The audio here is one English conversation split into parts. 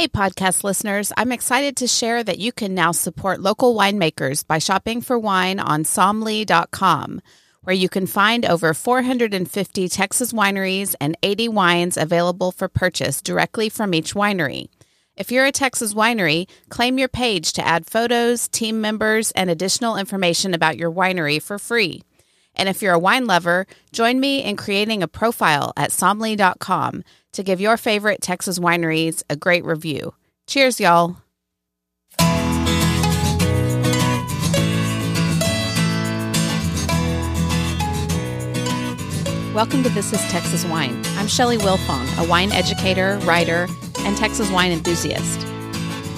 Hey, podcast listeners, I'm excited to share that you can now support local winemakers by shopping for wine on somly.com, where you can find over 450 Texas wineries and 80 wines available for purchase directly from each winery. If you're a Texas winery, claim your page to add photos, team members, and additional information about your winery for free. And if you're a wine lover, join me in creating a profile at somly.com to give your favorite Texas wineries a great review. Cheers, y'all. Welcome to This is Texas Wine. I'm Shelley Wilfong, a wine educator, writer, and Texas wine enthusiast.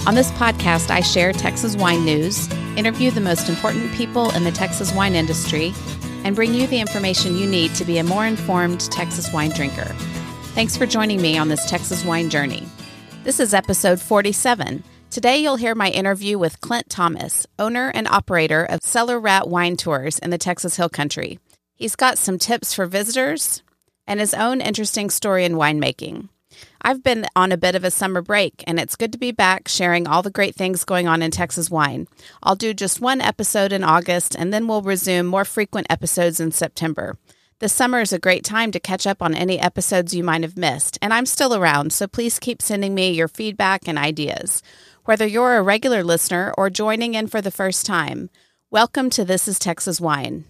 On this podcast, I share Texas wine news, interview the most important people in the Texas wine industry, and bring you the information you need to be a more informed Texas wine drinker. Thanks for joining me on this Texas wine journey. This is episode 47. Today, you'll hear my interview with Clint Thomas, owner and operator of Cellar Rat Wine Tours in the Texas Hill Country. He's got some tips for visitors and his own interesting story in winemaking. I've been on a bit of a summer break, and it's good to be back sharing all the great things going on in Texas wine. I'll do just one episode in August, and then we'll resume more frequent episodes in September. The summer is a great time to catch up on any episodes you might have missed, and I'm still around, so please keep sending me your feedback and ideas. Whether you're a regular listener or joining in for the first time, welcome to This is Texas Wine.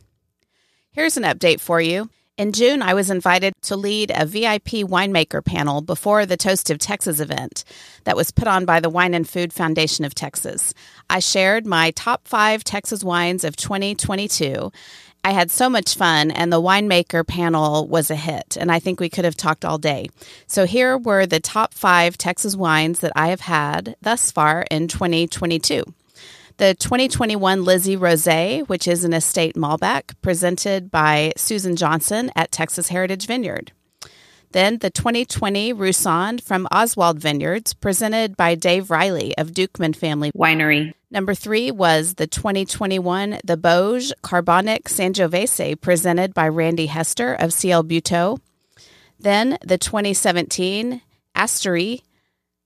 Here's an update for you. In June, I was invited to lead a VIP winemaker panel before the Toast of Texas event that was put on by the Wine and Food Foundation of Texas. I shared my top five Texas wines of 2022. I had so much fun, and the winemaker panel was a hit, and I think we could have talked all day. So, here were the top five Texas wines that I have had thus far in 2022 the 2021 Lizzie Rosé, which is an estate Malbec presented by Susan Johnson at Texas Heritage Vineyard. Then the 2020 Roussanne from Oswald Vineyards, presented by Dave Reilly of Duchman Family Winery. Number three was the 2021 The Bauge Carbonic Sangiovese, presented by Randy Hester of CL Butaud. Then the 2017 Asterie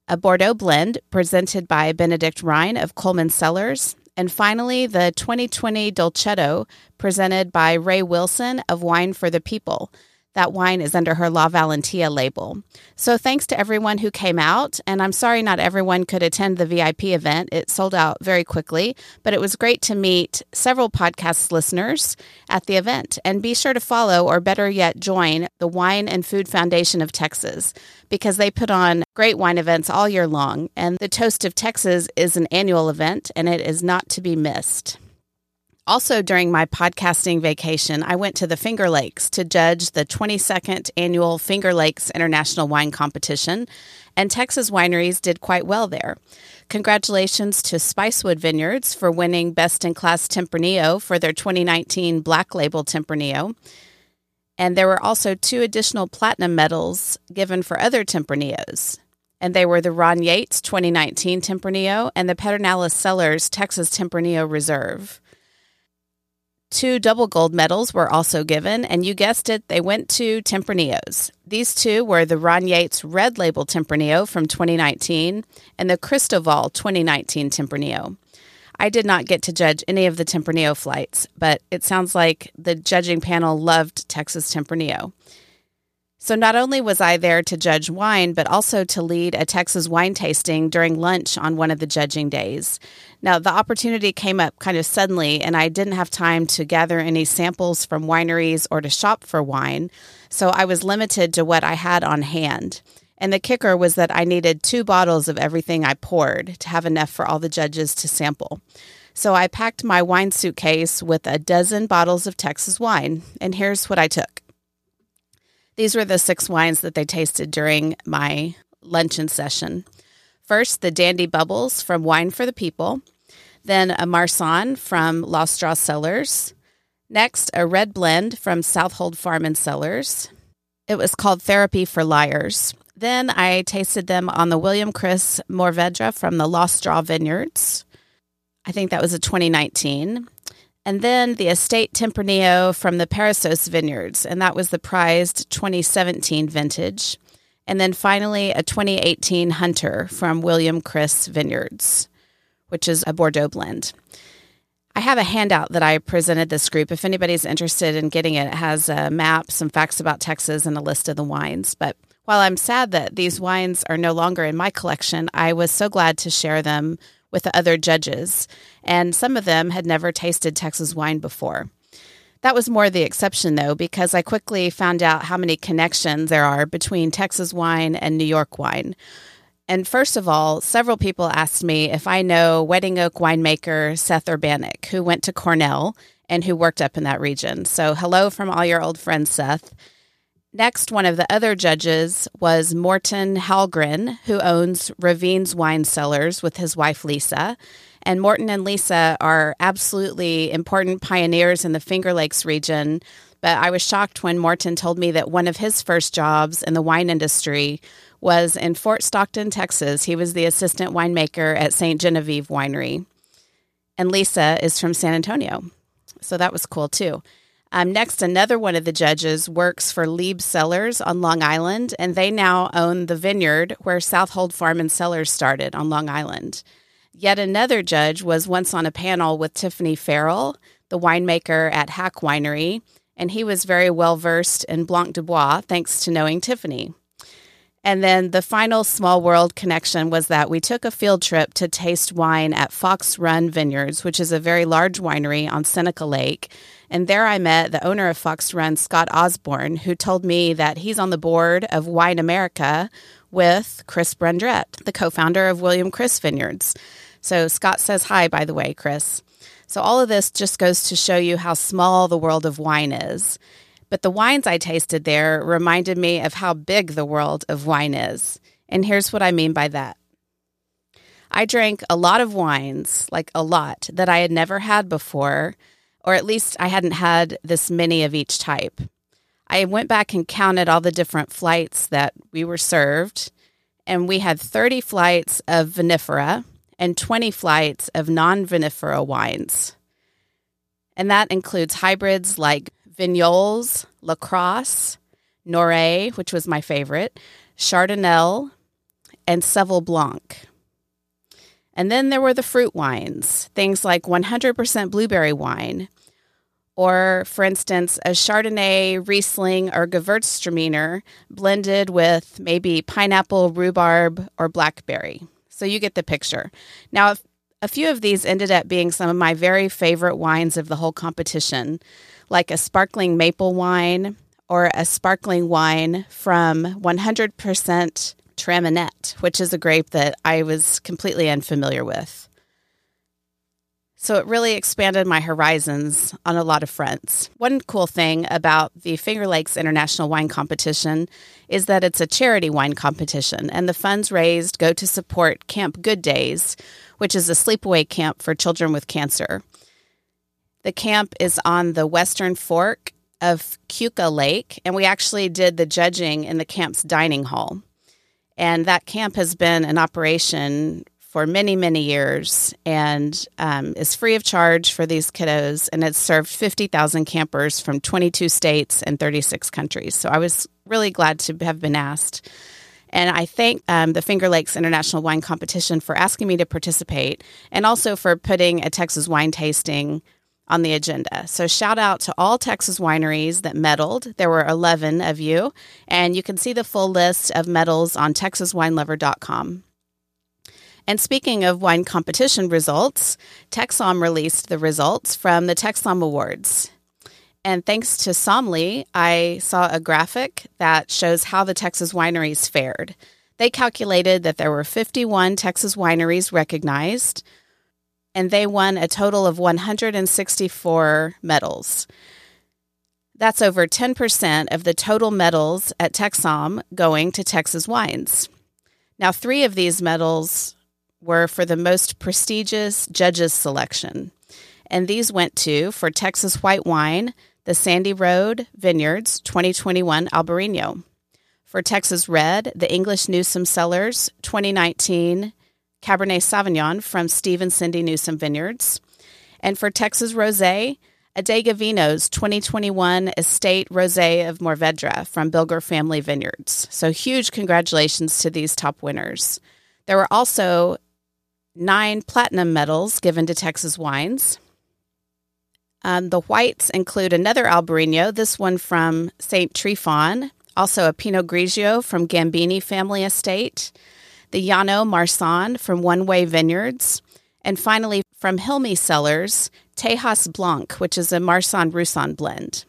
a Bordeaux blend presented by Bénédicte Rhyne of Kuhlman Cellars, and finally the 2020 Dolcetto presented by Rae Wilson of Wine for the People. That wine is under her La Valentia label. So thanks to everyone who came out, and I'm sorry not everyone could attend the VIP event. It sold out very quickly, but it was great to meet several podcast listeners at the event. And be sure to follow, or better yet, join the Wine and Food Foundation of Texas because they put on great wine events all year long. And the Toast of Texas is an annual event, and it is not to be missed. Also, during my podcasting vacation, I went to the Finger Lakes to judge the 22nd annual Finger Lakes International Wine Competition, and Texas wineries did quite well there. Congratulations to Spicewood Vineyards for winning Best in Class Tempranillo for their 2019 Black Label Tempranillo. And there were also two additional platinum medals given for other Tempranillos. And they were the Ron Yates 2019 Tempranillo and the Pedernales Cellars Texas Tempranillo Reserve. Two double gold medals were also given, and you guessed it, they went to Tempranillos. These two were the Ron Yates Red Label Tempranillo from 2019 and the Cristoval 2019 Tempranillo. I did not get to judge any of the Tempranillo flights, but it sounds like the judging panel loved Texas Tempranillo. So not only was I there to judge wine, but also to lead a Texas wine tasting during lunch on one of the judging days. Now, the opportunity came up kind of suddenly, and I didn't have time to gather any samples from wineries or to shop for wine. So I was limited to what I had on hand. And the kicker was that I needed two bottles of everything I poured to have enough for all the judges to sample. So I packed my wine suitcase with a dozen bottles of Texas wine, and here's what I took. These were the six wines that they tasted during my luncheon session. First, the Dandy Bubbles from Wine for the People. Then a Marsanne from Lost Draw Cellars. Next, a red blend from Southold Farm and Cellars. It was called Therapy for Liars. Then I tasted them on the William Chris Mourvedre from the Lost Draw Vineyards. I think that was a 2019 and then the Estate Tempranillo from the Parasos Vineyards, and that was the prized 2017 vintage. And then finally, a 2018 Hunter from William Chris Vineyards, which is a Bordeaux blend. I have a handout that I presented this group. If anybody's interested in getting it, it has a map, some facts about Texas, and a list of the wines. But while I'm sad that these wines are no longer in my collection, I was so glad to share them with the other judges. And some of them had never tasted Texas wine before. That was more the exception, though, because I quickly found out how many connections there are between Texas wine and New York wine. And first of all, several people asked me if I know Wedding Oak winemaker Seth Urbanek, who went to Cornell and who worked up in that region. So, hello from all your old friends, Seth. Next, one of the other judges was Morten Hallgren, who owns Ravines Wine Cellars with his wife Lisa. And Morten and Lisa are absolutely important pioneers in the Finger Lakes region. But I was shocked when Morten told me that one of his first jobs in the wine industry was in Fort Stockton, Texas. He was the assistant winemaker at St. Genevieve Winery. And Lisa is from San Antonio. So that was cool too. Um, next, another one of the judges works for Lieb Cellars on Long Island, and they now own the vineyard where Southold Farm and Cellars started on Long Island. Yet another judge was once on a panel with Tiffany Farrell, the winemaker at Haak Winery, and he was very well versed in Blanc de Bois thanks to knowing Tiffany. And then the final small world connection was that we took a field trip to taste wine at Fox Run Vineyards, which is a very large winery on Seneca Lake. And there I met the owner of Fox Run, Scott Osborn, who told me that he's on the board of Wine America with Chris Brundrett, the co founder of William Chris Vineyards. So Scott says hi, by the way, Chris. So all of this just goes to show you how small the world of wine is. But the wines I tasted there reminded me of how big the world of wine is. And here's what I mean by that. I drank a lot of wines, like a lot, that I had never had before, or at least I hadn't had this many of each type. I went back and counted all the different flights that we were served, and we had 30 flights of vinifera, and 20 flights of non vinifera wines. And that includes hybrids like Vignoles, Lacrosse, Noiret, which was my favorite, Chardonnay, and Seyval Blanc. And then there were the fruit wines, things like 100% blueberry wine, or for instance, a Chardonnay, Riesling, or Gewürztraminer blended with maybe pineapple, rhubarb, or blackberry. So you get the picture. Now, a few of these ended up being some of my very favorite wines of the whole competition, like a sparkling maple wine or a sparkling wine from 100% Traminette, which is a grape that I was completely unfamiliar with. So it really expanded my horizons on a lot of fronts. One cool thing about the Finger Lakes International Wine Competition is that it's a charity wine competition, and the funds raised go to support Camp Good Days, which is a sleepaway camp for children with cancer. The camp is on the western fork of Keuka Lake, and we actually did the judging in the camp's dining hall. And that camp has been in operation for many, many years and um, is free of charge for these kiddos. And it's served 50,000 campers from 22 states and 36 countries. So I was really glad to have been asked. And I thank um, the Finger Lakes International Wine Competition for asking me to participate and also for putting a Texas wine tasting on the agenda. So, shout out to all Texas wineries that medaled. There were 11 of you, and you can see the full list of medals on texaswinelover.com. And speaking of wine competition results, TEXSOM released the results from the TEXSOM Awards. And thanks to Somly, I saw a graphic that shows how the Texas wineries fared. They calculated that there were 51 Texas wineries recognized, and they won a total of 164 medals. That's over 10% of the total medals at TEXSOM going to Texas wines. Now, three of these medals were for the most prestigious judges selection. And these went to, for Texas white wine, the Sandy Road Vineyards 2021 Albarino. For Texas red, the English Newsom Cellars 2019 Cabernet Sauvignon from Steve and Cindy Newsom Vineyards. And for Texas rosé, Adega Vinho's 2021 Estate Rosé of Mourvedre from Bilger Family Vineyards. So huge congratulations to these top winners. There were also nine platinum medals given to Texas wines. Um, the whites include another Albarino, this one from St. Trifon, also a Pinot Grigio from Gambini Family Estate, the Llano Marsanne from One Way Vineyards, and finally from Hilmy Cellars, Tejas Blanc, which is a Marsanne Roussanne blend.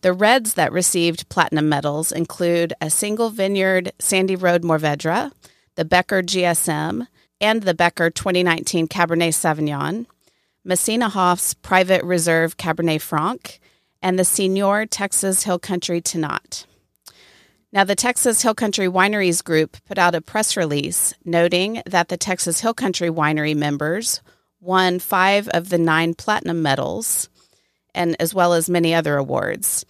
The reds that received platinum medals include a single vineyard Sandy Road Mourvedre, the Becker GSM, and the Becker 2019 Cabernet Sauvignon, Messina Hof's Private Reserve Cabernet Franc, and the Senior Texas Hill Country Tannat. Now, the Texas Hill Country Wineries Group put out a press release noting that the Texas Hill Country Winery members won five of the nine platinum medals, and as well as many other awards.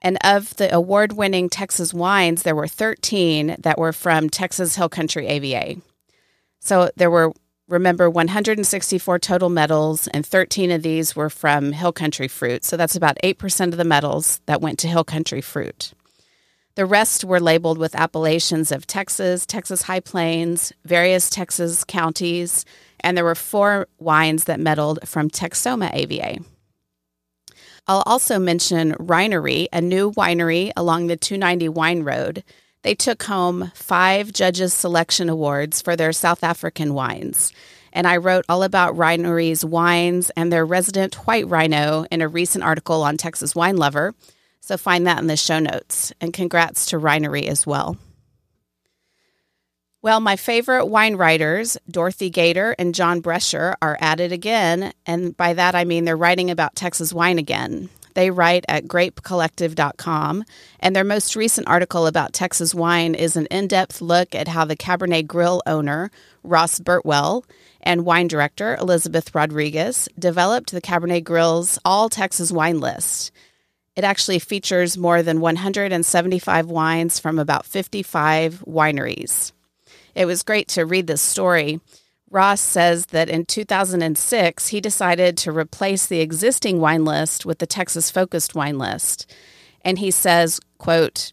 And of the award winning Texas wines, there were 13 that were from Texas Hill Country AVA. So there were, remember, 164 total medals, and 13 of these were from Hill Country fruit. So that's about 8% of the medals that went to Hill Country fruit. The rest were labeled with appellations of Texas, Texas High Plains, various Texas counties, and there were four wines that medaled from Texoma AVA. I'll also mention Winery, a new winery along the 290 Wine Road. They took home five Judges Selection Awards for their South African wines. And I wrote all about Winery's wines and their resident white rhino in a recent article on Texas Wine Lover. So find that in the show notes. And congrats to Winery as well. Well, my favorite wine writers, Dorothy Gaiter and John Brecher, are at it again. And by that, I mean they're writing about Texas wine again. They write at grapecollective.com, and their most recent article about Texas wine is an in depth look at how the Cabernet Grill owner, Ross Burtwell, and wine director, Elizabeth Rodriguez, developed the Cabernet Grill's All Texas Wine List. It actually features more than 175 wines from about 55 wineries. It was great to read this story. Ross says that in 2006, he decided to replace the existing wine list with the Texas focused wine list. And he says, quote,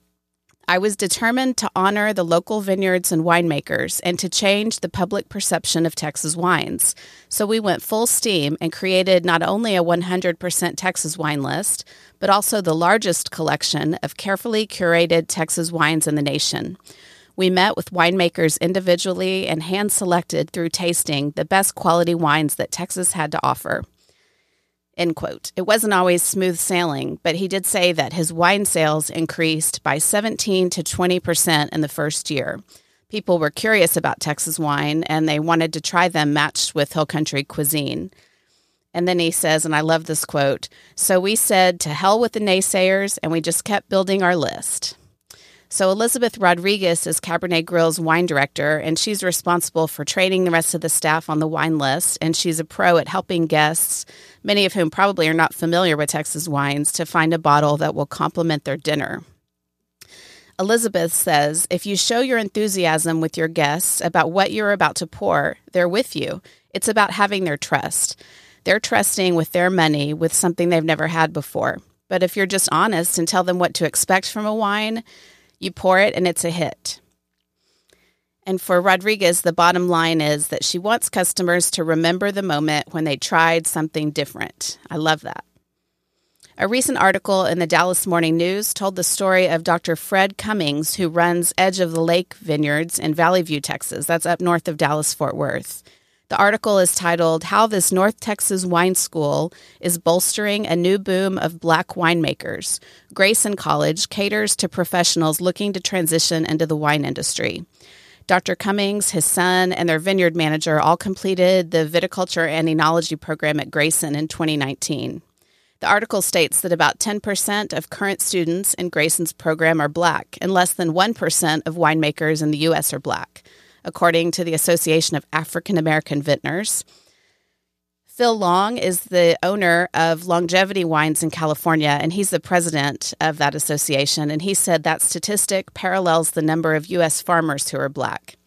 I was determined to honor the local vineyards and winemakers and to change the public perception of Texas wines. So we went full steam and created not only a 100% Texas wine list, but also the largest collection of carefully curated Texas wines in the nation. We met with winemakers individually and hand selected through tasting the best quality wines that Texas had to offer. End quote. It wasn't always smooth sailing, but he did say that his wine sales increased by 17 to 20% in the first year. People were curious about Texas wine and they wanted to try them matched with Hill Country cuisine. And then he says, and I love this quote So we said, to hell with the naysayers, and we just kept building our list. So, Elizabeth Rodriguez is Cabernet Grill's wine director, and she's responsible for training the rest of the staff on the wine list. And she's a pro at helping guests, many of whom probably are not familiar with Texas wines, to find a bottle that will complement their dinner. Elizabeth says if you show your enthusiasm with your guests about what you're about to pour, they're with you. It's about having their trust. They're trusting with their money with something they've never had before. But if you're just honest and tell them what to expect from a wine, you pour it and it's a hit. And for Rodriguez, the bottom line is that she wants customers to remember the moment when they tried something different. I love that. A recent article in the Dallas Morning News told the story of Dr. Fred Cummings, who runs Edge of the Lake Vineyards in Valley View, Texas. That's up north of Dallas Fort Worth. The article is titled How This North Texas Wine School is Bolstering a New Boom of Black Winemakers. Grayson College caters to professionals looking to transition into the wine industry. Dr. Cummings, his son, and their vineyard manager all completed the viticulture and enology program at Grayson in 2019. The article states that about 10% of current students in Grayson's program are black, and less than 1% of winemakers in the U.S. are black according to the Association of African American Vintners. Phil Long is the owner of Longevity Wines in California, and he's the president of that association. And he said that statistic parallels the number of U.S. farmers who are black.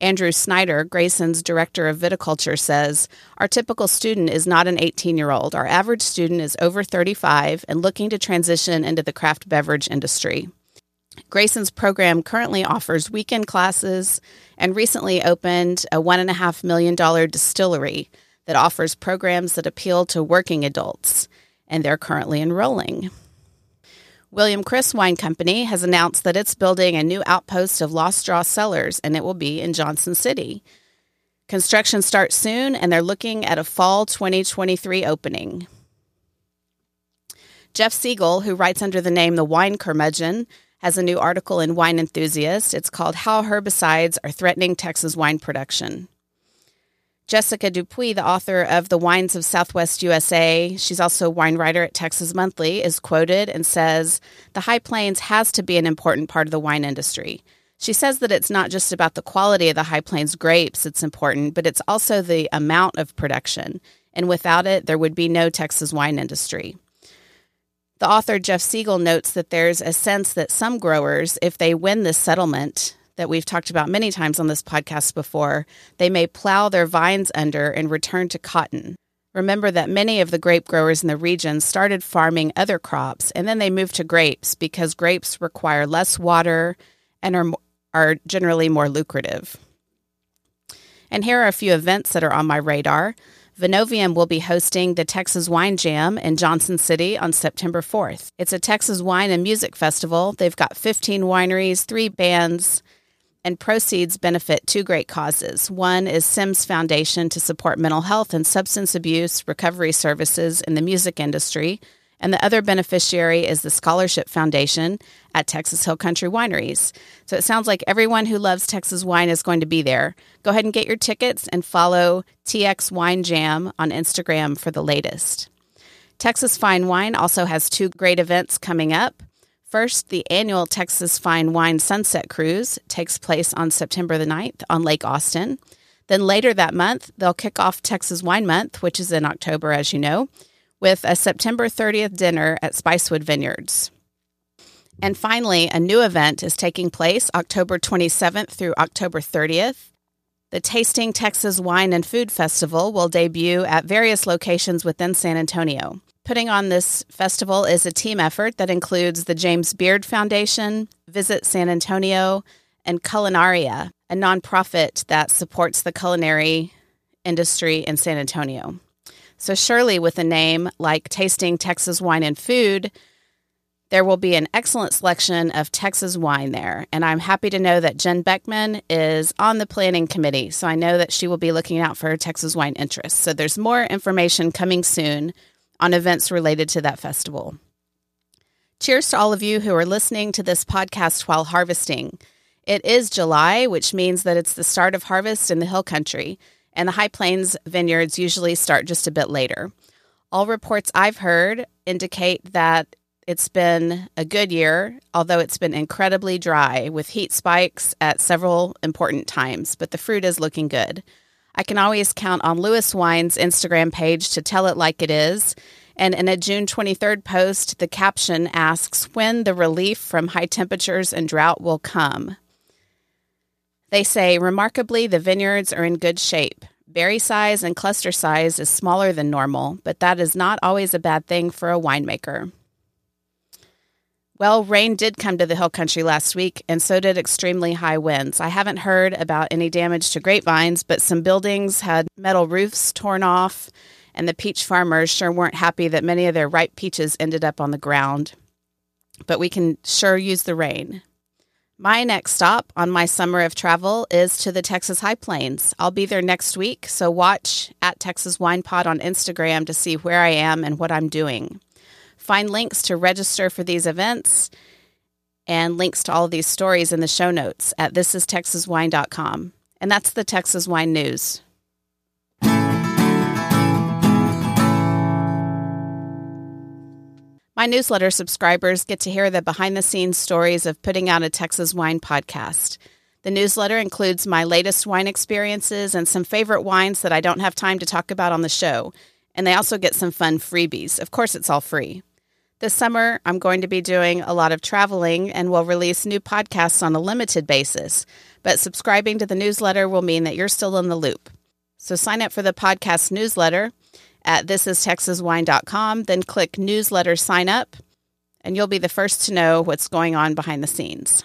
Andrew Snyder, Grayson's director of viticulture, says Our typical student is not an 18 year old. Our average student is over 35 and looking to transition into the craft beverage industry. Grayson's program currently offers weekend classes and recently opened a $1.5 million distillery that offers programs that appeal to working adults, and they're currently enrolling. William Chris Wine Company has announced that it's building a new outpost of Lost Draw cellars, and it will be in Johnson City. Construction starts soon, and they're looking at a fall 2023 opening. Jeff Siegel, who writes under the name The Wine Curmudgeon, has a new article in Wine Enthusiast. It's called How Herbicides Are Threatening Texas Wine Production. Jessica Dupuy, the author of The Wines of Southwest USA, she's also a wine writer at Texas Monthly, is quoted and says, The High Plains has to be an important part of the wine industry. She says that it's not just about the quality of the High Plains grapes that's important, but it's also the amount of production. And without it, there would be no Texas wine industry. The author Jeff Siegel notes that there's a sense that some growers, if they win this settlement, that we've talked about many times on this podcast before, they may plow their vines under and return to cotton. Remember that many of the grape growers in the region started farming other crops and then they moved to grapes because grapes require less water and are, are generally more lucrative. And here are a few events that are on my radar. Vinovium will be hosting the Texas Wine Jam in Johnson City on September 4th. It's a Texas wine and music festival. They've got 15 wineries, three bands, and proceeds benefit two great causes. One is Sims Foundation to support mental health and substance abuse recovery services in the music industry, and the other beneficiary is the Scholarship Foundation at Texas Hill Country Wineries. So it sounds like everyone who loves Texas wine is going to be there. Go ahead and get your tickets and follow TX Wine Jam on Instagram for the latest. Texas Fine Wine also has two great events coming up. First, the annual Texas Fine Wine Sunset Cruise takes place on September the 9th on Lake Austin. Then later that month, they'll kick off Texas Wine Month, which is in October, as you know, with a September 30th dinner at Spicewood Vineyards. And finally, a new event is taking place October 27th through October 30th. The Tasting Texas Wine and Food Festival will debut at various locations within San Antonio. Putting on this festival is a team effort that includes the James Beard Foundation, Visit San Antonio, and Culinaria, a nonprofit that supports the culinary industry in San Antonio. So, surely, with a name like Tasting Texas Wine and Food, there will be an excellent selection of Texas wine there. And I'm happy to know that Jen Beckman is on the planning committee. So I know that she will be looking out for Texas wine interests. So there's more information coming soon on events related to that festival. Cheers to all of you who are listening to this podcast while harvesting. It is July, which means that it's the start of harvest in the hill country, and the High Plains vineyards usually start just a bit later. All reports I've heard indicate that it's been a good year, although it's been incredibly dry with heat spikes at several important times, but the fruit is looking good. I can always count on Lewis Wine's Instagram page to tell it like it is. And in a June 23rd post, the caption asks when the relief from high temperatures and drought will come. They say, remarkably, the vineyards are in good shape. Berry size and cluster size is smaller than normal, but that is not always a bad thing for a winemaker. Well, rain did come to the hill country last week, and so did extremely high winds. I haven't heard about any damage to grapevines, but some buildings had metal roofs torn off, and the peach farmers sure weren't happy that many of their ripe peaches ended up on the ground. But we can sure use the rain. My next stop on my summer of travel is to the Texas High Plains. I'll be there next week, so watch at Texas Wine Pod on Instagram to see where I am and what I'm doing. Find links to register for these events and links to all of these stories in the show notes at thisistexaswine.com. And that's the Texas Wine News. My newsletter subscribers get to hear the behind the scenes stories of putting out a Texas wine podcast. The newsletter includes my latest wine experiences and some favorite wines that I don't have time to talk about on the show. And they also get some fun freebies. Of course, it's all free. This summer, I'm going to be doing a lot of traveling and will release new podcasts on a limited basis. But subscribing to the newsletter will mean that you're still in the loop. So sign up for the podcast newsletter at thisistexaswine.com, then click newsletter sign up, and you'll be the first to know what's going on behind the scenes.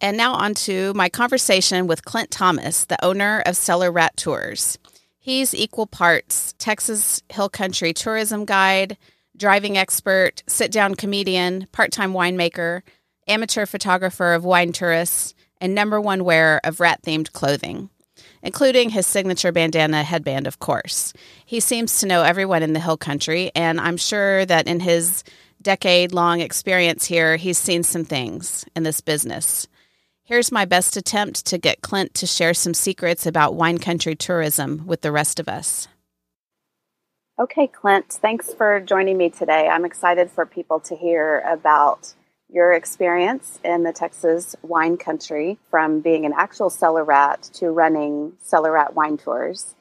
And now on to my conversation with Clint Thomas, the owner of Cellar Rat Tours. He's equal parts Texas Hill Country tourism guide, driving expert, sit down comedian, part time winemaker, amateur photographer of wine tourists, and number one wearer of rat themed clothing, including his signature bandana headband, of course. He seems to know everyone in the hill country, and I'm sure that in his decade long experience here, he's seen some things in this business. Here's my best attempt to get Clint to share some secrets about wine country tourism with the rest of us. Okay, Clint, thanks for joining me today. I'm excited for people to hear about your experience in the Texas wine country from being an actual cellar rat to running cellar rat wine tours.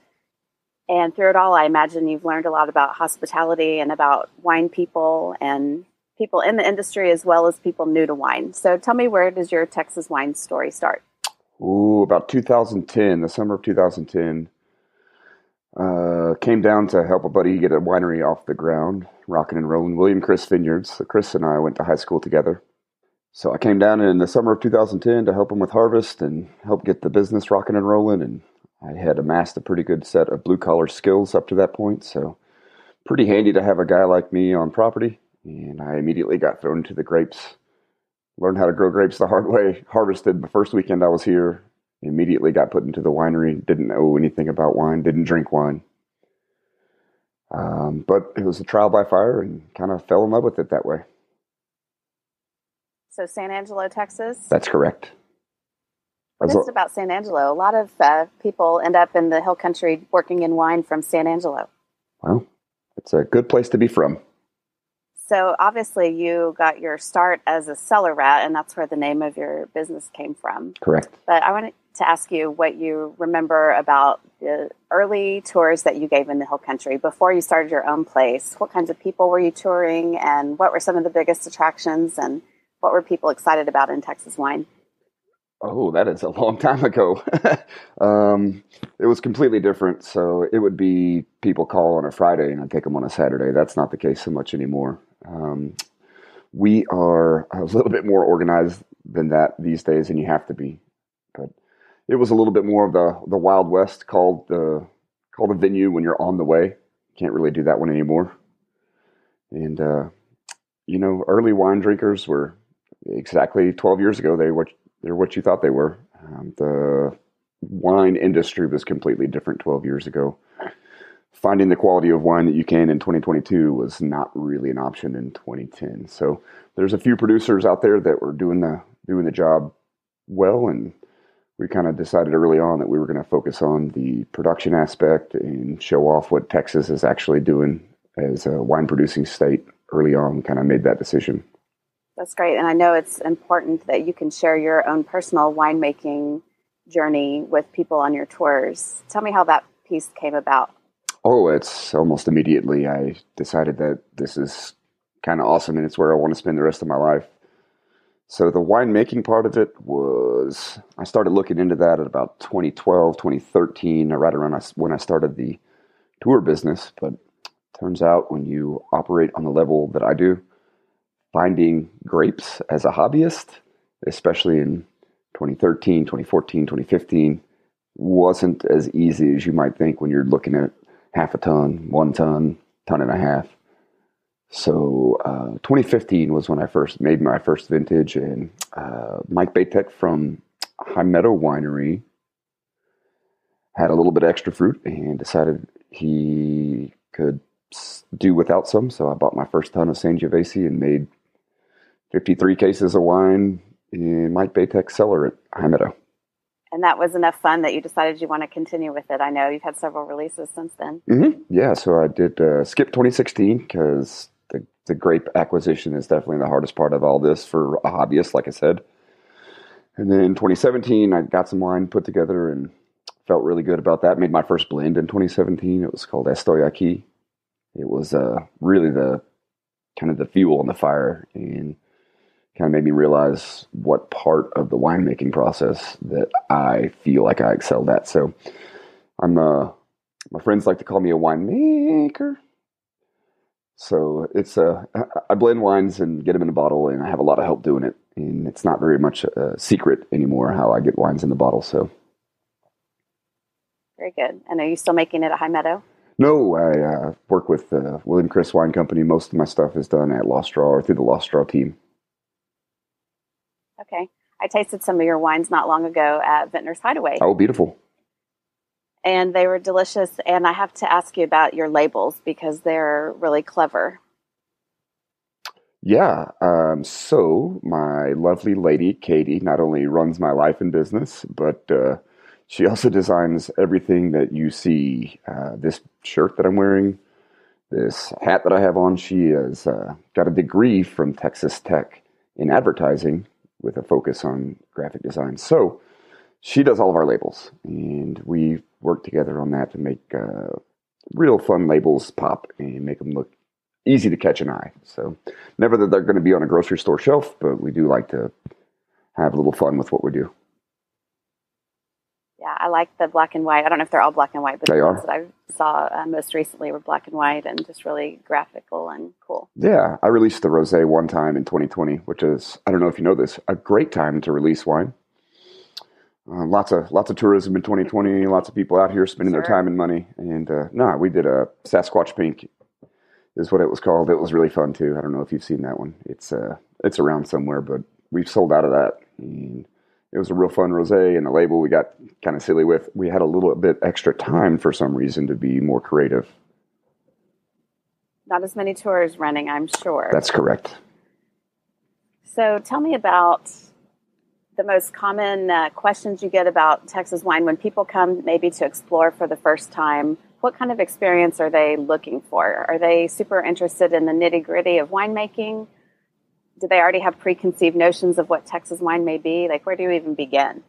And through it all, I imagine you've learned a lot about hospitality and about wine people and people in the industry as well as people new to wine. So tell me, where does your Texas wine story start? Ooh, about 2010, the summer of 2010. Uh, came down to help a buddy get a winery off the ground, rocking and rolling. William Chris Vineyards. So Chris and I went to high school together. So I came down in the summer of 2010 to help him with harvest and help get the business rocking and rolling. And I had amassed a pretty good set of blue collar skills up to that point. So pretty handy to have a guy like me on property. And I immediately got thrown into the grapes. Learned how to grow grapes the hard way. Harvested the first weekend I was here immediately got put into the winery. Didn't know anything about wine. Didn't drink wine. Um, but it was a trial by fire, and kind of fell in love with it that way. So San Angelo, Texas. That's correct. What is about San Angelo? A lot of uh, people end up in the hill country working in wine from San Angelo. Well, it's a good place to be from. So obviously, you got your start as a cellar rat, and that's where the name of your business came from. Correct. But I want to ask you what you remember about the early tours that you gave in the Hill Country before you started your own place. What kinds of people were you touring, and what were some of the biggest attractions, and what were people excited about in Texas wine? Oh, that is a long time ago. um, it was completely different. So it would be people call on a Friday and I'd take them on a Saturday. That's not the case so much anymore. Um, we are a little bit more organized than that these days, and you have to be. But it was a little bit more of the the Wild West called the called the venue when you're on the way. Can't really do that one anymore. And uh, you know, early wine drinkers were exactly 12 years ago. They were they're what you thought they were. Um, the wine industry was completely different 12 years ago. Finding the quality of wine that you can in 2022 was not really an option in 2010. So there's a few producers out there that were doing the doing the job well, and we kind of decided early on that we were going to focus on the production aspect and show off what Texas is actually doing as a wine producing state. Early on, kind of made that decision. That's great. And I know it's important that you can share your own personal winemaking journey with people on your tours. Tell me how that piece came about. Oh, it's almost immediately. I decided that this is kind of awesome and it's where I want to spend the rest of my life. So the winemaking part of it was, I started looking into that at about 2012, 2013, right around when I started the tour business. But turns out when you operate on the level that I do, finding grapes as a hobbyist, especially in 2013, 2014, 2015, wasn't as easy as you might think when you're looking at half a ton, one ton, ton and a half. So uh, 2015 was when I first made my first vintage, and uh, Mike Batek from Hye Meadow Winery had a little bit extra fruit and decided he could do without some. So I bought my first ton of Sangiovese and made 53 cases of wine in Mike Batek's cellar at High Meadow. And that was enough fun that you decided you want to continue with it. I know you've had several releases since then. Mm-hmm. Yeah, so I did uh, skip 2016 because the, grape acquisition is definitely the hardest part of all this for a hobbyist, like I said. And then 2017, I got some wine put together and felt really good about that. Made my first blend in 2017. It was called Estoy Aquí. It was uh, really the kind of the fuel on the fire and kind of made me realize what part of the winemaking process that I feel like I excelled at. So I'm uh my friends like to call me a winemaker. So it's uh I blend wines and get them in a bottle and I have a lot of help doing it. And it's not very much a secret anymore how I get wines in the bottle. So very good. And are you still making it at Hye Meadow? No, I uh, work with the William Chris Wine Company. Most of my stuff is done at Lost Draw or through the Lost Draw team. Okay. I tasted some of your wines not long ago at Vintner's Hideaway. Oh, beautiful. And they were delicious. And I have to ask you about your labels because they're really clever. Yeah. Um, so, my lovely lady, Katie, not only runs my life and business, but uh, she also designs everything that you see. Uh, this shirt that I'm wearing, this hat that I have on, she has uh, got a degree from Texas Tech in advertising with a focus on graphic design. So she does all of our labels, and we work together on that to make uh, real fun labels pop and make them look easy to catch an eye. So never that they're going to be on a grocery store shelf, but we do like to have a little fun with what we do. Yeah, I like the black and white. I don't know if they're all black and white, but they the are. ones that I saw uh, most recently were black and white and just really graphical and cool. Yeah, I released the rosé one time in 2020, which is I don't know if you know this, a great time to release wine. Uh, lots of lots of tourism in 2020. Lots of people out here spending Sure. their time and money. And uh, no, we did a Sasquatch Pink, is what it was called. It was really fun too. I don't know if you've seen that one. It's uh, it's around somewhere, but we've sold out of that. And it was a real fun rosé, and the label we got kind of silly with. We had a little bit extra time for some reason to be more creative. Not as many tours running, I'm sure. That's correct. So tell me about the most common uh, questions you get about Texas wine when people come maybe to explore for the first time. What kind of experience are they looking for? Are they super interested in the nitty gritty of winemaking? Do they already have preconceived notions of what Texas wine may be? Like, where do you even begin?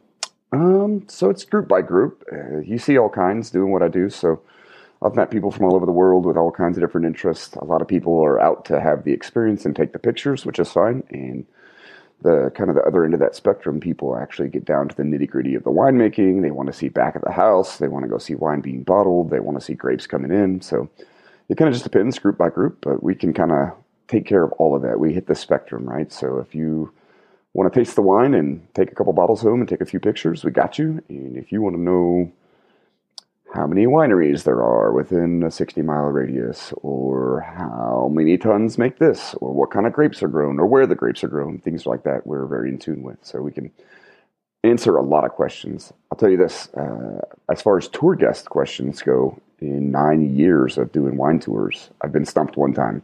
Um, so it's group by group. Uh, you see all kinds doing what I do. So I've met people from all over the world with all kinds of different interests. A lot of people are out to have the experience and take the pictures, which is fine. And the kind of the other end of that spectrum, people actually get down to the nitty gritty of the winemaking. They want to see back of the house. They want to go see wine being bottled. They want to see grapes coming in. So it kind of just depends group by group, but we can kind of take care of all of that. We hit the spectrum, right? So if you want to taste the wine and take a couple bottles home and take a few pictures, we got you. And if you want to know how many wineries there are within a 60 mile radius, or how many tons make this, or what kind of grapes are grown, or where the grapes are grown, things like that, we're very in tune with. So we can answer a lot of questions. I'll tell you this uh, as far as tour guest questions go, in nine years of doing wine tours, I've been stumped one time.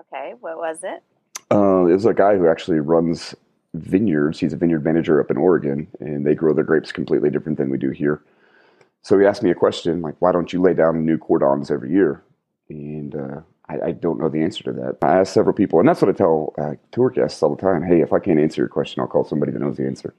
Okay, what was it? Uh, was a guy who actually runs vineyards. He's a vineyard manager up in Oregon, and they grow their grapes completely different than we do here. So he asked me a question like, "Why don't you lay down new cordons every year?" And uh, I, I don't know the answer to that. I asked several people, and that's what I tell uh, tour guests all the time. Hey, if I can't answer your question, I'll call somebody that knows the answer.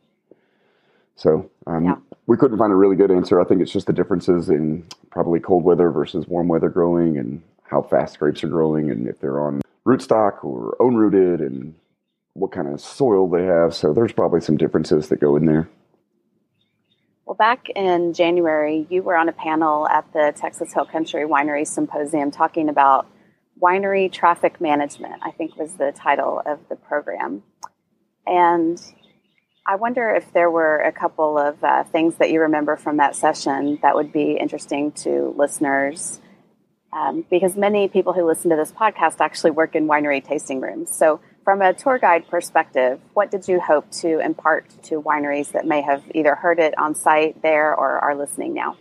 So um, Yeah. we couldn't find a really good answer. I think it's just the differences in probably cold weather versus warm weather growing, and how fast grapes are growing, and if they're on rootstock or own rooted, and what kind of soil they have. So there's probably some differences that go in there. Well, back in January, you were on a panel at the Texas Hill Country Winery Symposium talking about winery traffic management, I think was the title of the program. And I wonder if there were a couple of uh, things that you remember from that session that would be interesting to listeners. Um, because many people who listen to this podcast actually work in winery tasting rooms. So, from a tour guide perspective, what did you hope to impart to wineries that may have either heard it on site there or are listening now?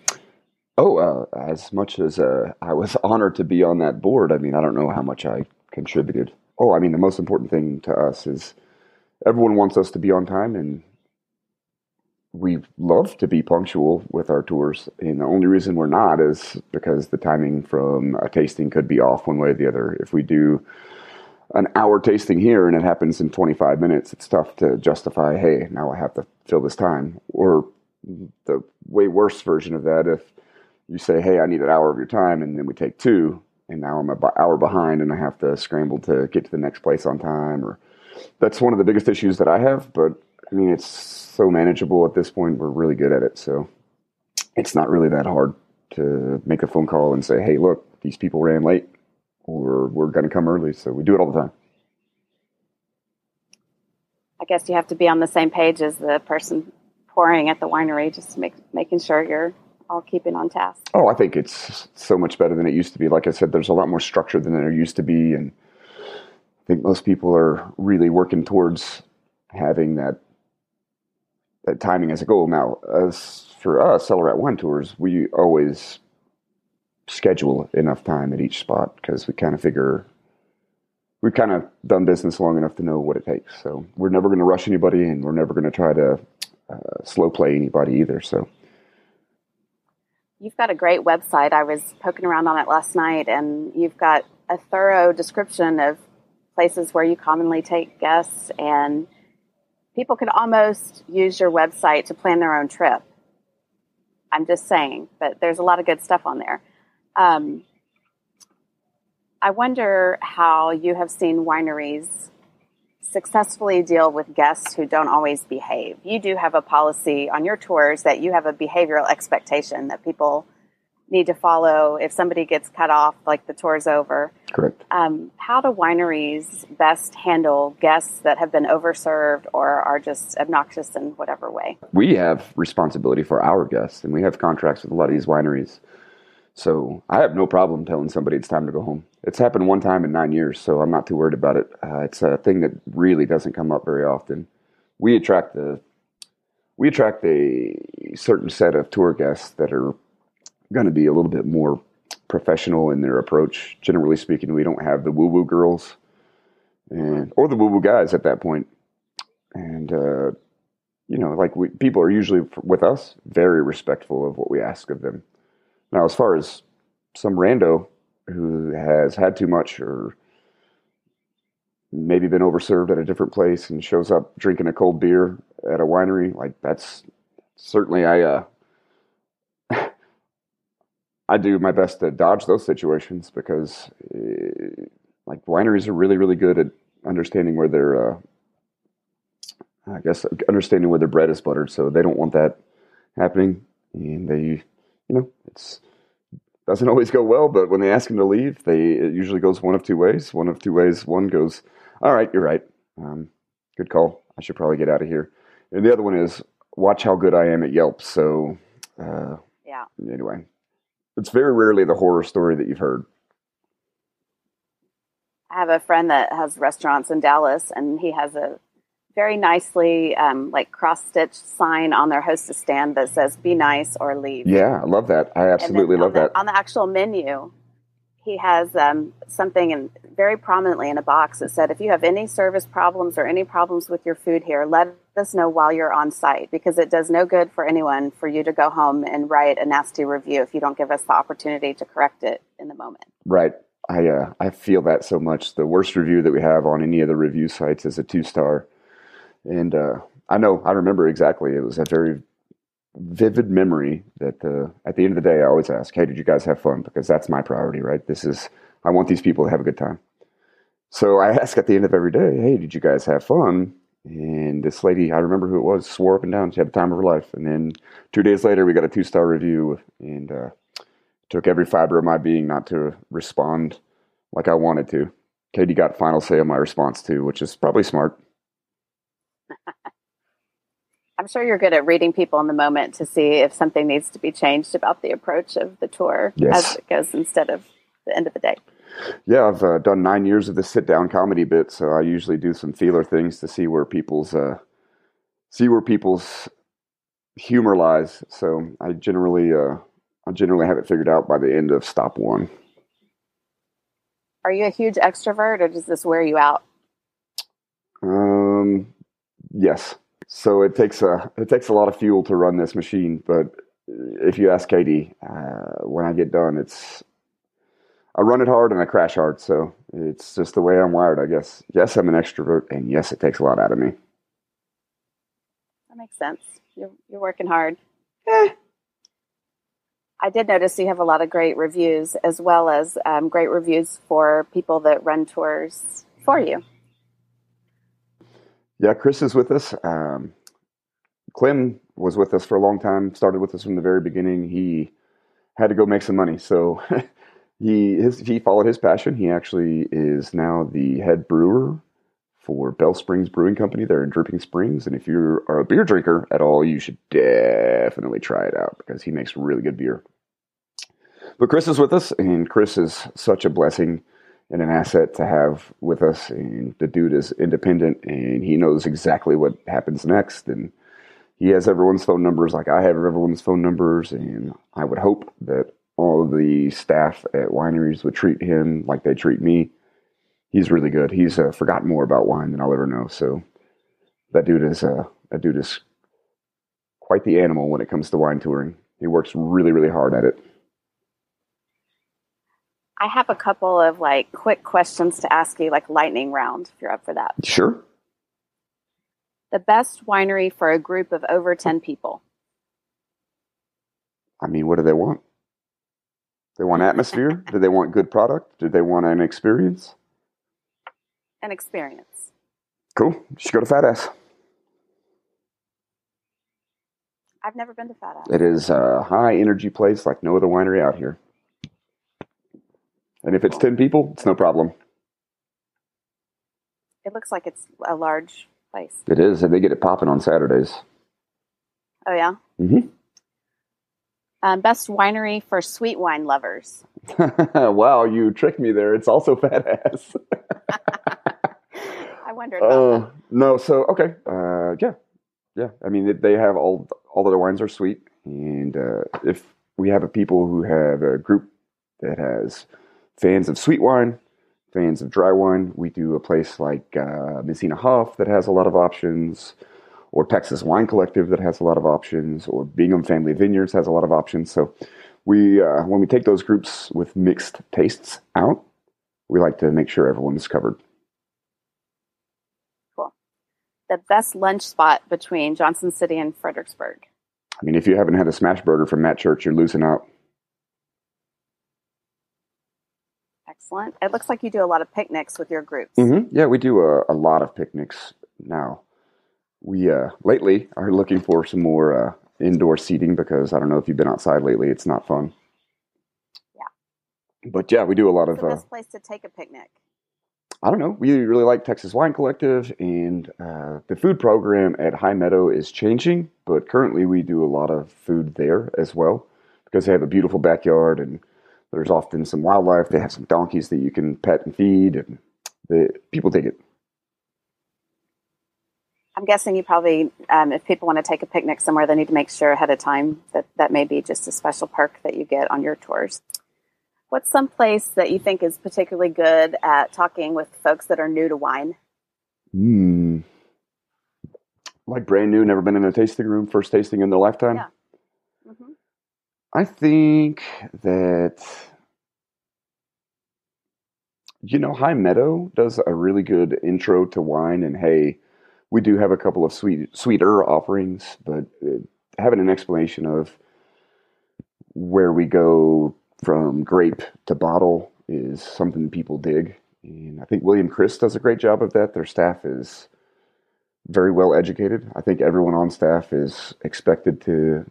Oh, uh, as much as uh, I was honored to be on that board, I mean, I don't know how much I contributed. Oh, I mean, the most important thing to us is everyone wants us to be on time, and we love to be punctual with our tours. And the only reason we're not is because the timing from a tasting could be off one way or the other. If we do an hour tasting here and it happens in 25 minutes, it's tough to justify, hey, now I have to fill this time. Or the way worse version of that, if you say, hey, I need an hour of your time, and then we take two, and now I'm an hour behind, and I have to scramble to get to the next place on time. Or that's one of the biggest issues that I have. But I mean, it's so manageable at this point. We're really good at it, so it's not really that hard to make a phone call and say, "Hey, look, these people ran late, or we're going to come early." So we do it all the time. I guess you have to be on the same page as the person pouring at the winery, just make making sure you're all keeping on task. Oh, I think it's so much better than it used to be. Like I said, there's a lot more structure than there used to be, and I think most people are really working towards having that that timing as a goal. Now, as for us, Cellar Rat Wine Tours, we always schedule enough time at each spot because we kind of figure we've kind of done business long enough to know what it takes. So we're never going to rush anybody, and we're never going to try to uh, slow play anybody either. So you've got a great website. I was poking around on it last night, and you've got a thorough description of places where you commonly take guests, and people could almost use your website to plan their own trip. I'm just saying, but there's a lot of good stuff on there. Um, I wonder how you have seen wineries successfully deal with guests who don't always behave. You do have a policy on your tours that you have a behavioral expectation that people need to follow if somebody gets cut off, like the tour's over. Correct. Um, how do wineries best handle guests that have been overserved or are just obnoxious in whatever way? We have responsibility for our guests, and we have contracts with a lot of these wineries. So I have no problem telling somebody it's time to go home. It's happened one time in nine years, so I'm not too worried about it. Uh, it's a thing that really doesn't come up very often. We attract the we attract a certain set of tour guests that are going to be a little bit more professional in their approach. Generally speaking, we don't have the woo woo girls and or the woo woo guys at that point. And uh, you know, like we, people are usually with us very respectful of what we ask of them. Now, as far as some rando who has had too much or maybe been overserved at a different place and shows up drinking a cold beer at a winery, like that's certainly I uh, I do my best to dodge those situations because uh, like wineries are really really good at understanding where their uh, I guess understanding where their bread is buttered, so they don't want that happening, and they you know, it's doesn't always go well, but when they ask him to leave, they it usually goes one of two ways. One of two ways. One goes, "All right, you're right. Um, good call. I should probably get out of here." And the other one is, "Watch how good I am at Yelp." So, uh, yeah. Anyway, it's very rarely the horror story that you've heard. I have a friend that has restaurants in Dallas, and he has a very nicely um, like cross stitched sign on their hostess stand that says "Be nice or leave." Yeah, I love that. I absolutely love the, that. On the actual menu, he has um, something in, very prominently in a box that said, "If you have any service problems or any problems with your food here, let us know while you're on site because it does no good for anyone for you to go home and write a nasty review if you don't give us the opportunity to correct it in the moment." Right. I uh, I feel that so much. The worst review that we have on any of the review sites is a two star and uh, I know, I remember exactly. It was a very vivid memory that uh, at the end of the day, I always ask, hey, did you guys have fun? Because that's my priority, right? This is, I want these people to have a good time. So I ask at the end of every day, hey, did you guys have fun? And this lady, I remember who it was, swore up and down she had the time of her life. And then two days later, we got a two star review, and uh, took every fiber of my being not to respond like I wanted to. Katie got final say on my response too, which is probably smart. I'm sure you're good at reading people in the moment to see if something needs to be changed about the approach of the tour yes. as it goes instead of the end of the day. Yeah, I've uh, done nine years of the sit down comedy bit, so I usually do some feeler things to see where people's uh, see where people's humor lies. So I generally uh, I generally have it figured out by the end of stop one. Are you a huge extrovert, or does this wear you out? Um, Yes. So it takes a it takes a lot of fuel to run this machine, but if you ask Katie, uh, when I get done, it's I run it hard and I crash hard. So it's just the way I'm wired, I guess. Yes, I'm an extrovert, and yes, it takes a lot out of me. That makes sense. You're you're working hard. Eh. I did notice you have a lot of great reviews, as well as um, great reviews for people that run tours for you. Yeah, Chris is with us. Um, Clem was with us for a long time. Started with us from the very beginning. He had to go make some money, so he his, he followed his passion. He actually is now the head brewer for Bell Springs Brewing Company. They're in Dripping Springs, and if you are a beer drinker at all, you should definitely try it out because he makes really good beer. But Chris is with us, and Chris is such a blessing and an asset to have with us. And the dude is independent, and he knows exactly what happens next, and he has everyone's phone numbers like I have everyone's phone numbers, and I would hope that all of the staff at wineries would treat him like they treat me he's really good. He's uh, forgotten more about wine than I'll ever know. So that dude is uh, that dude is quite the animal when it comes to wine touring. He works really, really hard at it. I have a couple of like quick questions to ask you, like lightning round, if you're up for that. Sure. The best winery for a group of over 10 people. I mean, what do they want? They want atmosphere? do they want good product? Do they want an experience? An experience. Cool. You should go to Fat Ass. I've never been to Fat Ass. It is a high energy place like no other winery out here. And if it's 10 people, it's no problem. It looks like it's a large place. It is, and they get it popping on Saturdays. Oh, yeah? Mm-hmm. Um, best winery for sweet wine lovers. wow, you tricked me there. It's also Fat Ass. I wondered. Uh, no, so okay, uh, yeah, yeah. I mean, they have all all their wines are sweet, and uh, if we have a people who have a group that has fans of sweet wine, fans of dry wine, we do a place like uh, Messina Hof that has a lot of options or Texas Wine Collective that has a lot of options, or Bingham Family Vineyards has a lot of options. So we, uh, when we take those groups with mixed tastes out, we like to make sure everyone is covered. Cool. The best lunch spot between Johnson City and Fredericksburg. I mean, if you haven't had a smash burger from Matt Church, you're losing out. Excellent. It looks like you do a lot of picnics with your groups. Mm-hmm. Yeah, we do a, a lot of picnics now we uh, lately are looking for some more uh, indoor seating because I don't know if you've been outside lately. It's not fun. Yeah. But yeah, we do a lot What's of. the Uh, best place to take a picnic? I don't know. We really like Texas Wine Collective, and uh, the food program at Hye Meadow is changing. But currently, we do a lot of food there as well because they have a beautiful backyard, and there's often some wildlife. They have some donkeys that you can pet and feed, and the people dig it. I'm guessing you probably, um, if people want to take a picnic somewhere, they need to make sure ahead of time that that may be just a special perk that you get on your tours. What's some place that you think is particularly good at talking with folks that are new to wine? Hmm. Like brand new, never been in a tasting room, first tasting in their lifetime. Yeah. I think that you know Hye Meadow does a really good intro to wine, and hey, we do have a couple of sweet sweeter offerings, but uh, having an explanation of where we go from grape to bottle is something people dig, and I think William Chris does a great job of that. Their staff is very well educated. I think everyone on staff is expected to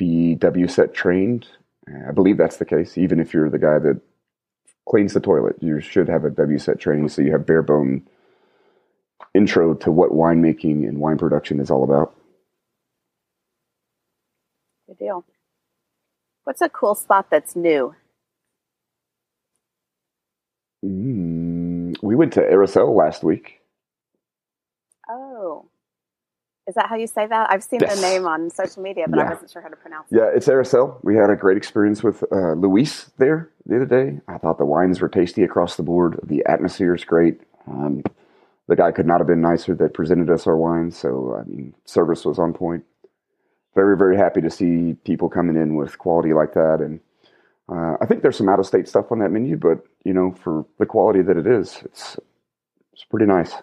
be WSET trained. I believe that's the case. Even if you're the guy that cleans the toilet, you should have a WSET training so you have bare bone intro to what winemaking and wine production is all about. Good deal. What's a cool spot that's new? Mm, we went to Aracel last week. Oh, is that how you say that? I've seen Yes. the name on social media, but I wasn't sure how to pronounce it. Yeah, it's Aracel. We had a great experience with uh, Luis there the other day. I thought the wines were tasty across the board. The atmosphere is great. Um, the guy could not have been nicer that presented us our wines. So, I mean, service was on point. Very, very happy to see people coming in with quality like that. And uh, I think there's some out of state stuff on that menu, but, you know, for the quality that it is, it's, it's pretty nice.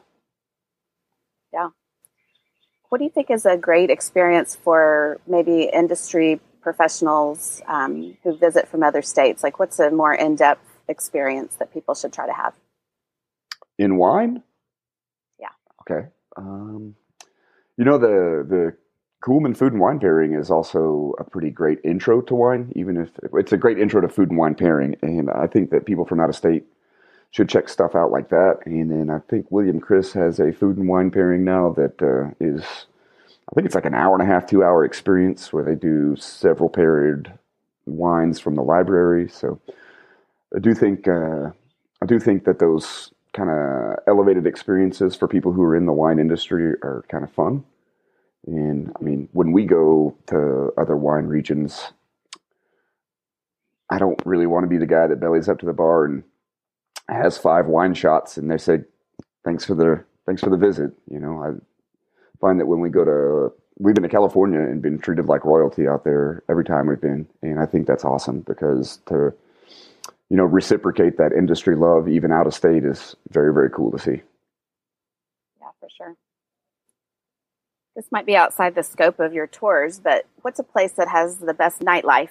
What do you think is a great experience for maybe industry professionals um, who visit from other states? Like, what's a more in depth experience that people should try to have? In wine? Yeah. Okay. Um, you know the the Kuhlman Food and Wine Pairing is also a pretty great intro to wine. Even if it's a great intro to food and wine pairing, and I think that people from out of state should check stuff out like that. And then I think William Chris has a food and wine pairing now that uh, is, I think it's like an hour and a half, two hour experience where they do several paired wines from the library. So I do think uh, I do think that those kind of elevated experiences for people who are in the wine industry are kind of fun. And I mean, when we go to other wine regions, I don't really want to be the guy that bellies up to the bar and has five wine shots, and they say, "Thanks for the thanks for the visit." You know, I find that when we go to we've been to California and been treated like royalty out there every time we've been, and I think that's awesome because to you know reciprocate that industry love even out of state is very very cool to see. Yeah, for sure. This might be outside the scope of your tours, but what's a place that has the best nightlife?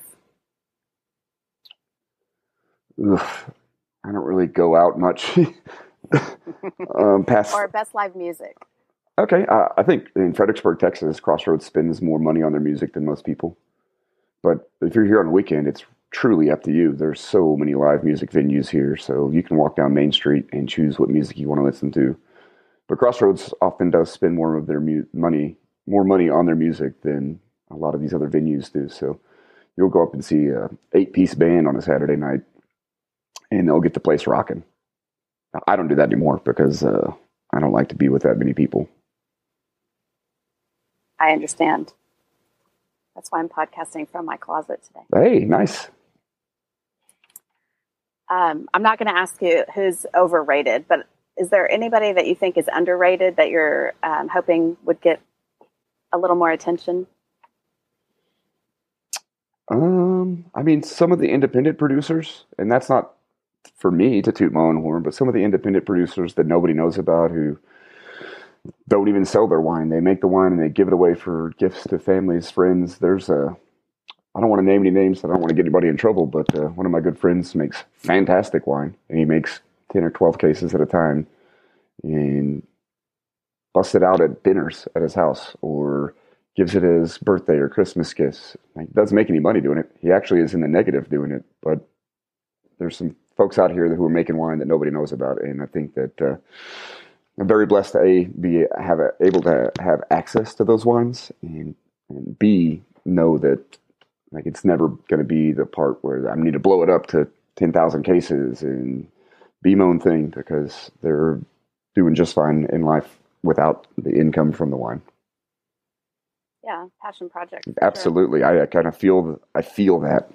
Ugh, I don't really go out much. um, past or best live music. Okay, uh, I think in Fredericksburg, Texas, Crossroads spends more money on their music than most people. But if you're here on the weekend, it's truly up to you. There's so many live music venues here, so you can walk down Main Street and choose what music you want to listen to. But Crossroads often does spend more of their mu- money, more money on their music than a lot of these other venues do. So you'll go up and see a eight-piece band on a Saturday night and they'll get the place rocking. I don't do that anymore because uh, I don't like to be with that many people. I understand. That's why I'm podcasting from my closet today. Hey, nice. Um, I'm not going to ask you who's overrated, but is there anybody that you think is underrated that you're um, hoping would get a little more attention? Um, I mean, some of the independent producers, and that's not for me to toot my own horn, but some of the independent producers that nobody knows about who don't even sell their wine. They make the wine and they give it away for gifts to families, friends. There's a, I don't want to name any names. I don't want to get anybody in trouble, but uh, one of my good friends makes fantastic wine and he makes 10 or 12 cases at a time and busts it out at dinners at his house or gives it his birthday or Christmas gifts. He doesn't make any money doing it. He actually is in the negative doing it, but there's some folks out here who are making wine that nobody knows about, and I think that uh, I'm very blessed to a be have a, able to have access to those wines, and and b know that like it's never going to be the part where I need to blow it up to ten thousand cases and be my own thing because they're doing just fine in life without the income from the wine. Yeah, passion project. Absolutely, sure. I, I kind of feel I feel that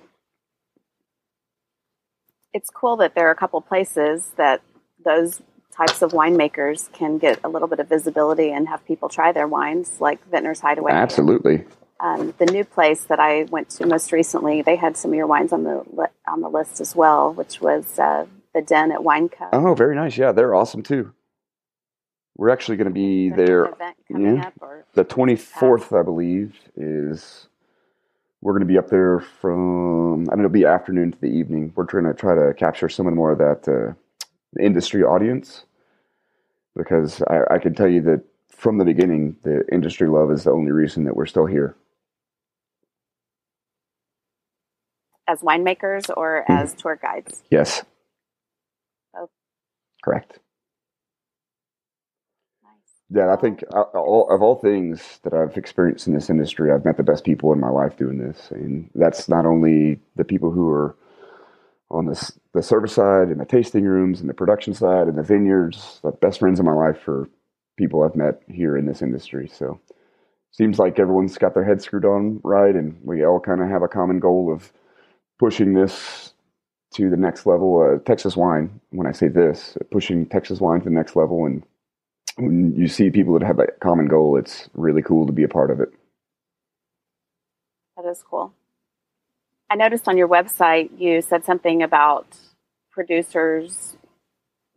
it's cool that there are a couple places that those types of winemakers can get a little bit of visibility and have people try their wines, like Vintner's Hideaway. Absolutely. Um, the new place that I went to most recently, they had some of your wines on the li- on the list as well, which was uh, the Den at Wine Co. Oh, very nice. Yeah, they're awesome too. We're actually going to be there. yeah. the twenty fourth, I believe, is we're going to be up there from I don't know, it'll be afternoon to the evening. We're trying to try to capture some of the more of that uh, industry audience because I, I can tell you that from the beginning, the industry love is the only reason that we're still here. As winemakers or mm-hmm. as tour guides? Yes. Both. Correct yeah, I think uh, all, of all things that I've experienced in this industry, I've met the best people in my life doing this, and that's not only the people who are on the the service side and the tasting rooms and the production side and the vineyards. The best friends in my life are people I've met here in this industry. So seems like everyone's got their head screwed on right, and we all kind of have a common goal of pushing this to the next level. Uh, Texas wine. When I say this, pushing Texas wine to the next level and when you see people that have that common goal, it's really cool to be a part of it. That is cool. I noticed on your website you said something about producers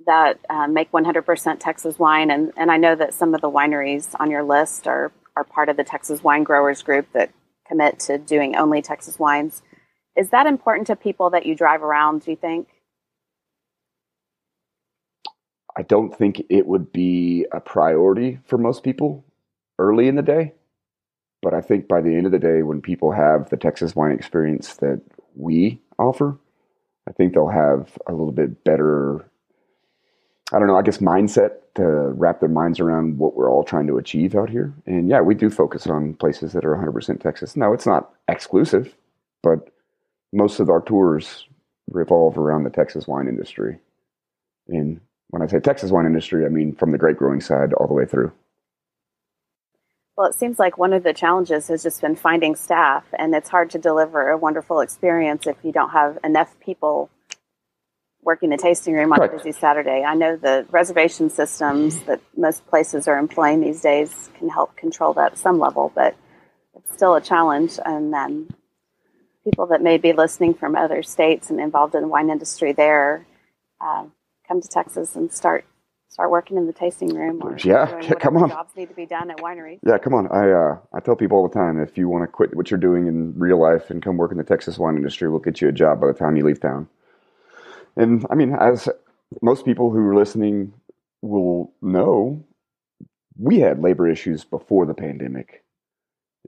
that uh, make 100% Texas wine, and, and I know that some of the wineries on your list are, are part of the Texas Wine Growers Group that commit to doing only Texas wines. Is that important to people that you drive around, do you think? I don't think it would be a priority for most people early in the day. But I think by the end of the day, when people have the Texas wine experience that we offer, I think they'll have a little bit better, I don't know, I guess mindset to wrap their minds around what we're all trying to achieve out here. And yeah, we do focus on places that are 100% Texas. No, it's not exclusive, but most of our tours revolve around the Texas wine industry. And when I say Texas wine industry, I mean from the grape growing side all the way through. Well, it seems like one of the challenges has just been finding staff, and it's hard to deliver a wonderful experience if you don't have enough people working the tasting room on a busy Saturday. I know the reservation systems that most places are employing these days can help control that at some level, but it's still a challenge. And then people that may be listening from other states and involved in the wine industry there uh, come to Texas and start start working in the tasting room or yeah, yeah come on. jobs need to be done at wineries. Yeah come on. I uh, i tell people all the time if you want to quit what you're doing in real life and come work in the texas wine industry we'll get you a job by the time you leave town. And i mean as most people who are listening will know we had labor issues before the pandemic.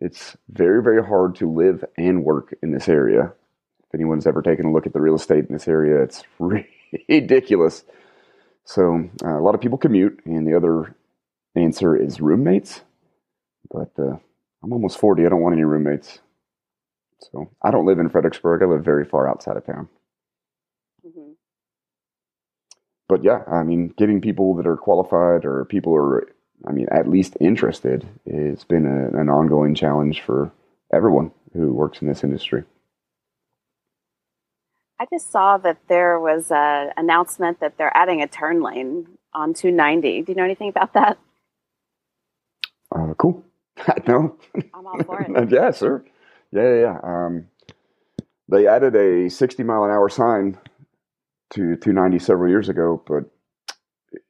It's very very hard to live and work in this area. If anyone's ever taken a look at the real estate in this area it's ridiculous so uh, a lot of people commute, and the other answer is roommates. But uh, I'm almost 40. I don't want any roommates. So I don't live in Fredericksburg. I live very far outside of town. Mm-hmm. But yeah, I mean, getting people that are qualified or people are, I mean, at least interested it's been a, an ongoing challenge for everyone who works in this industry. I just saw that there was an announcement that they're adding a turn lane on 290. Do you know anything about that? Uh, cool. no. I'm all for it. yeah, sir. Yeah, yeah, yeah. Um, they added a 60 mile an hour sign to 290 several years ago, but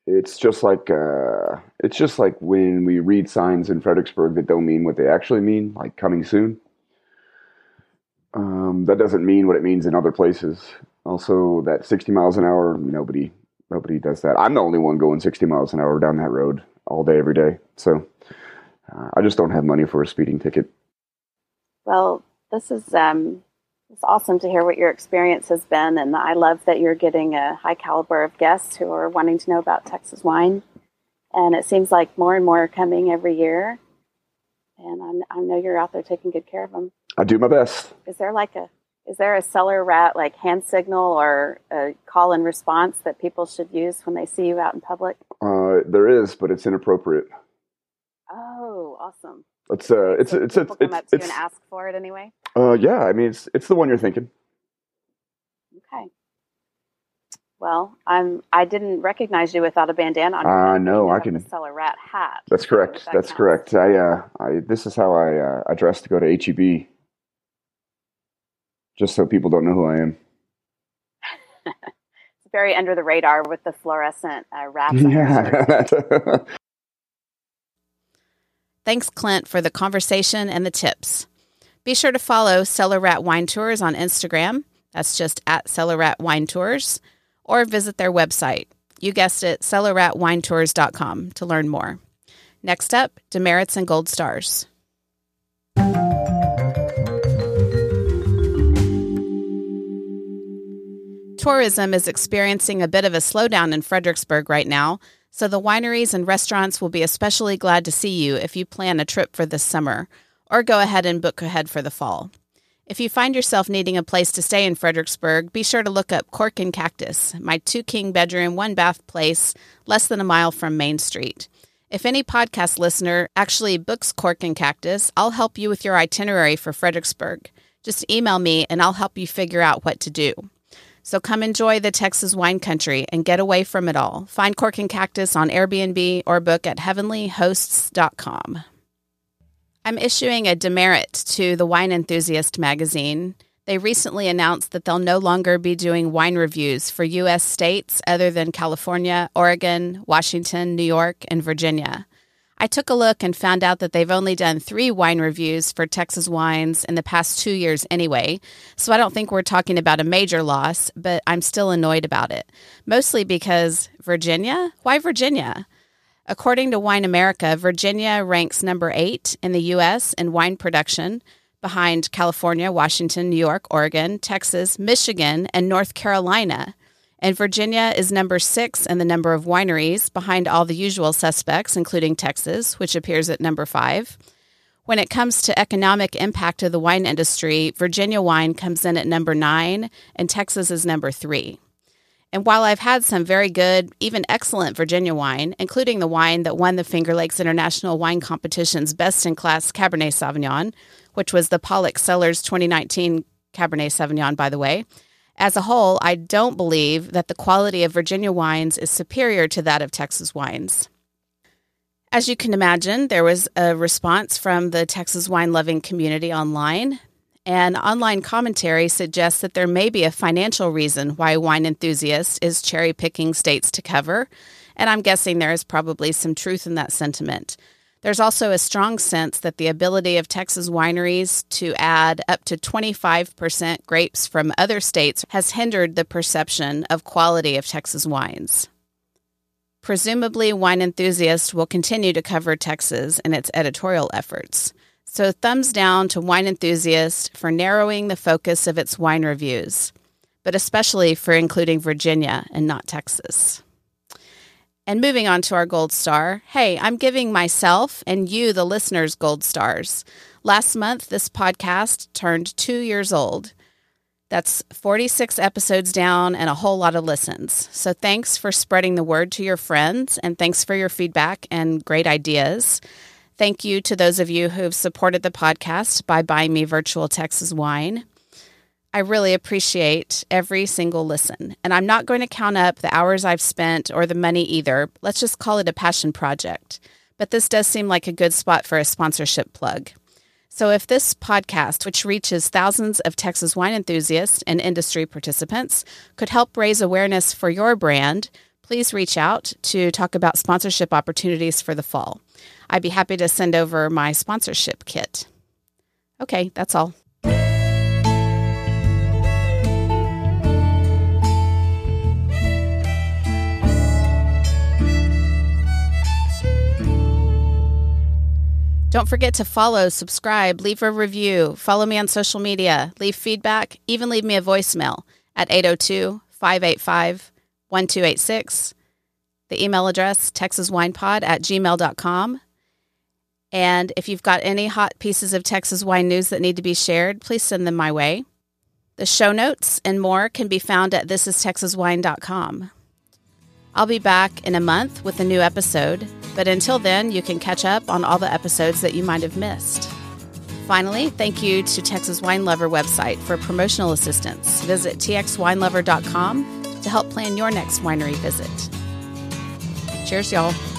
it's just like uh, it's just like when we read signs in Fredericksburg that don't mean what they actually mean, like coming soon. Um, that doesn't mean what it means in other places. Also, that 60 miles an hour, nobody nobody does that. I'm the only one going 60 miles an hour down that road all day, every day. So uh, I just don't have money for a speeding ticket. Well, this is um, it's awesome to hear what your experience has been, and I love that you're getting a high caliber of guests who are wanting to know about Texas wine. And it seems like more and more are coming every year. And I, I know you're out there taking good care of them. I do my best. Is there like a is there a cellar rat like hand signal or a call and response that people should use when they see you out in public? Uh, there is, but it's inappropriate. Oh, awesome! It's uh, it's so it's it's, come it's, up to you and ask for it anyway. Uh, yeah, I mean it's it's the one you're thinking. Okay. Well, I'm. I didn't recognize you without a bandana on. I uh, know. I can Cellar Rat hat. That's correct. That That's counts. correct. I uh, I this is how I uh, I dress to go to HEB just so people don't know who I am. it's very under the radar with the fluorescent uh, wraps. Yeah. Thanks, Clint, for the conversation and the tips. Be sure to follow Cellar Rat Wine Tours on Instagram. That's just at Cellar Rat Wine Tours, or visit their website. You guessed it, cellarratwinetours.com to learn more. Next up, demerits and gold stars. Tourism is experiencing a bit of a slowdown in Fredericksburg right now, so the wineries and restaurants will be especially glad to see you if you plan a trip for this summer, or go ahead and book ahead for the fall. If you find yourself needing a place to stay in Fredericksburg, be sure to look up Cork and Cactus, my two king bedroom, one bath place, less than a mile from Main Street. If any podcast listener actually books Cork and Cactus, I'll help you with your itinerary for Fredericksburg. Just email me and I'll help you figure out what to do. So come enjoy the Texas wine country and get away from it all. Find Cork and Cactus on Airbnb or book at heavenlyhosts.com. I'm issuing a demerit to the Wine Enthusiast magazine. They recently announced that they'll no longer be doing wine reviews for U.S. states other than California, Oregon, Washington, New York, and Virginia. I took a look and found out that they've only done three wine reviews for Texas wines in the past two years anyway, so I don't think we're talking about a major loss, but I'm still annoyed about it. Mostly because Virginia? Why Virginia? According to Wine America, Virginia ranks number eight in the U.S. in wine production, behind California, Washington, New York, Oregon, Texas, Michigan, and North Carolina. And Virginia is number six in the number of wineries, behind all the usual suspects, including Texas, which appears at number five. When it comes to economic impact of the wine industry, Virginia wine comes in at number nine, and Texas is number three. And while I've had some very good, even excellent Virginia wine, including the wine that won the Finger Lakes International Wine Competition's Best in Class Cabernet Sauvignon, which was the Pollak Cellars 2019 Cabernet Sauvignon, by the way, as a whole, I don't believe that the quality of Virginia wines is superior to that of Texas wines. As you can imagine, there was a response from the Texas wine loving community online, and online commentary suggests that there may be a financial reason why a wine enthusiast is cherry picking states to cover, and I'm guessing there is probably some truth in that sentiment. There's also a strong sense that the ability of Texas wineries to add up to 25% grapes from other states has hindered the perception of quality of Texas wines. Presumably, wine enthusiasts will continue to cover Texas in its editorial efforts. So, thumbs down to wine enthusiasts for narrowing the focus of its wine reviews, but especially for including Virginia and not Texas. And moving on to our gold star. Hey, I'm giving myself and you, the listeners, gold stars. Last month, this podcast turned two years old. That's 46 episodes down and a whole lot of listens. So thanks for spreading the word to your friends and thanks for your feedback and great ideas. Thank you to those of you who've supported the podcast by buying me virtual Texas wine. I really appreciate every single listen. And I'm not going to count up the hours I've spent or the money either. Let's just call it a passion project. But this does seem like a good spot for a sponsorship plug. So, if this podcast, which reaches thousands of Texas wine enthusiasts and industry participants, could help raise awareness for your brand, please reach out to talk about sponsorship opportunities for the fall. I'd be happy to send over my sponsorship kit. Okay, that's all. Don't forget to follow, subscribe, leave a review, follow me on social media, leave feedback, even leave me a voicemail at 802 585 1286. The email address, texaswinepod at gmail.com. And if you've got any hot pieces of Texas wine news that need to be shared, please send them my way. The show notes and more can be found at thisistexaswine.com. I'll be back in a month with a new episode, but until then, you can catch up on all the episodes that you might have missed. Finally, thank you to Texas Wine Lover website for promotional assistance. Visit txwinelover.com to help plan your next winery visit. Cheers, y'all.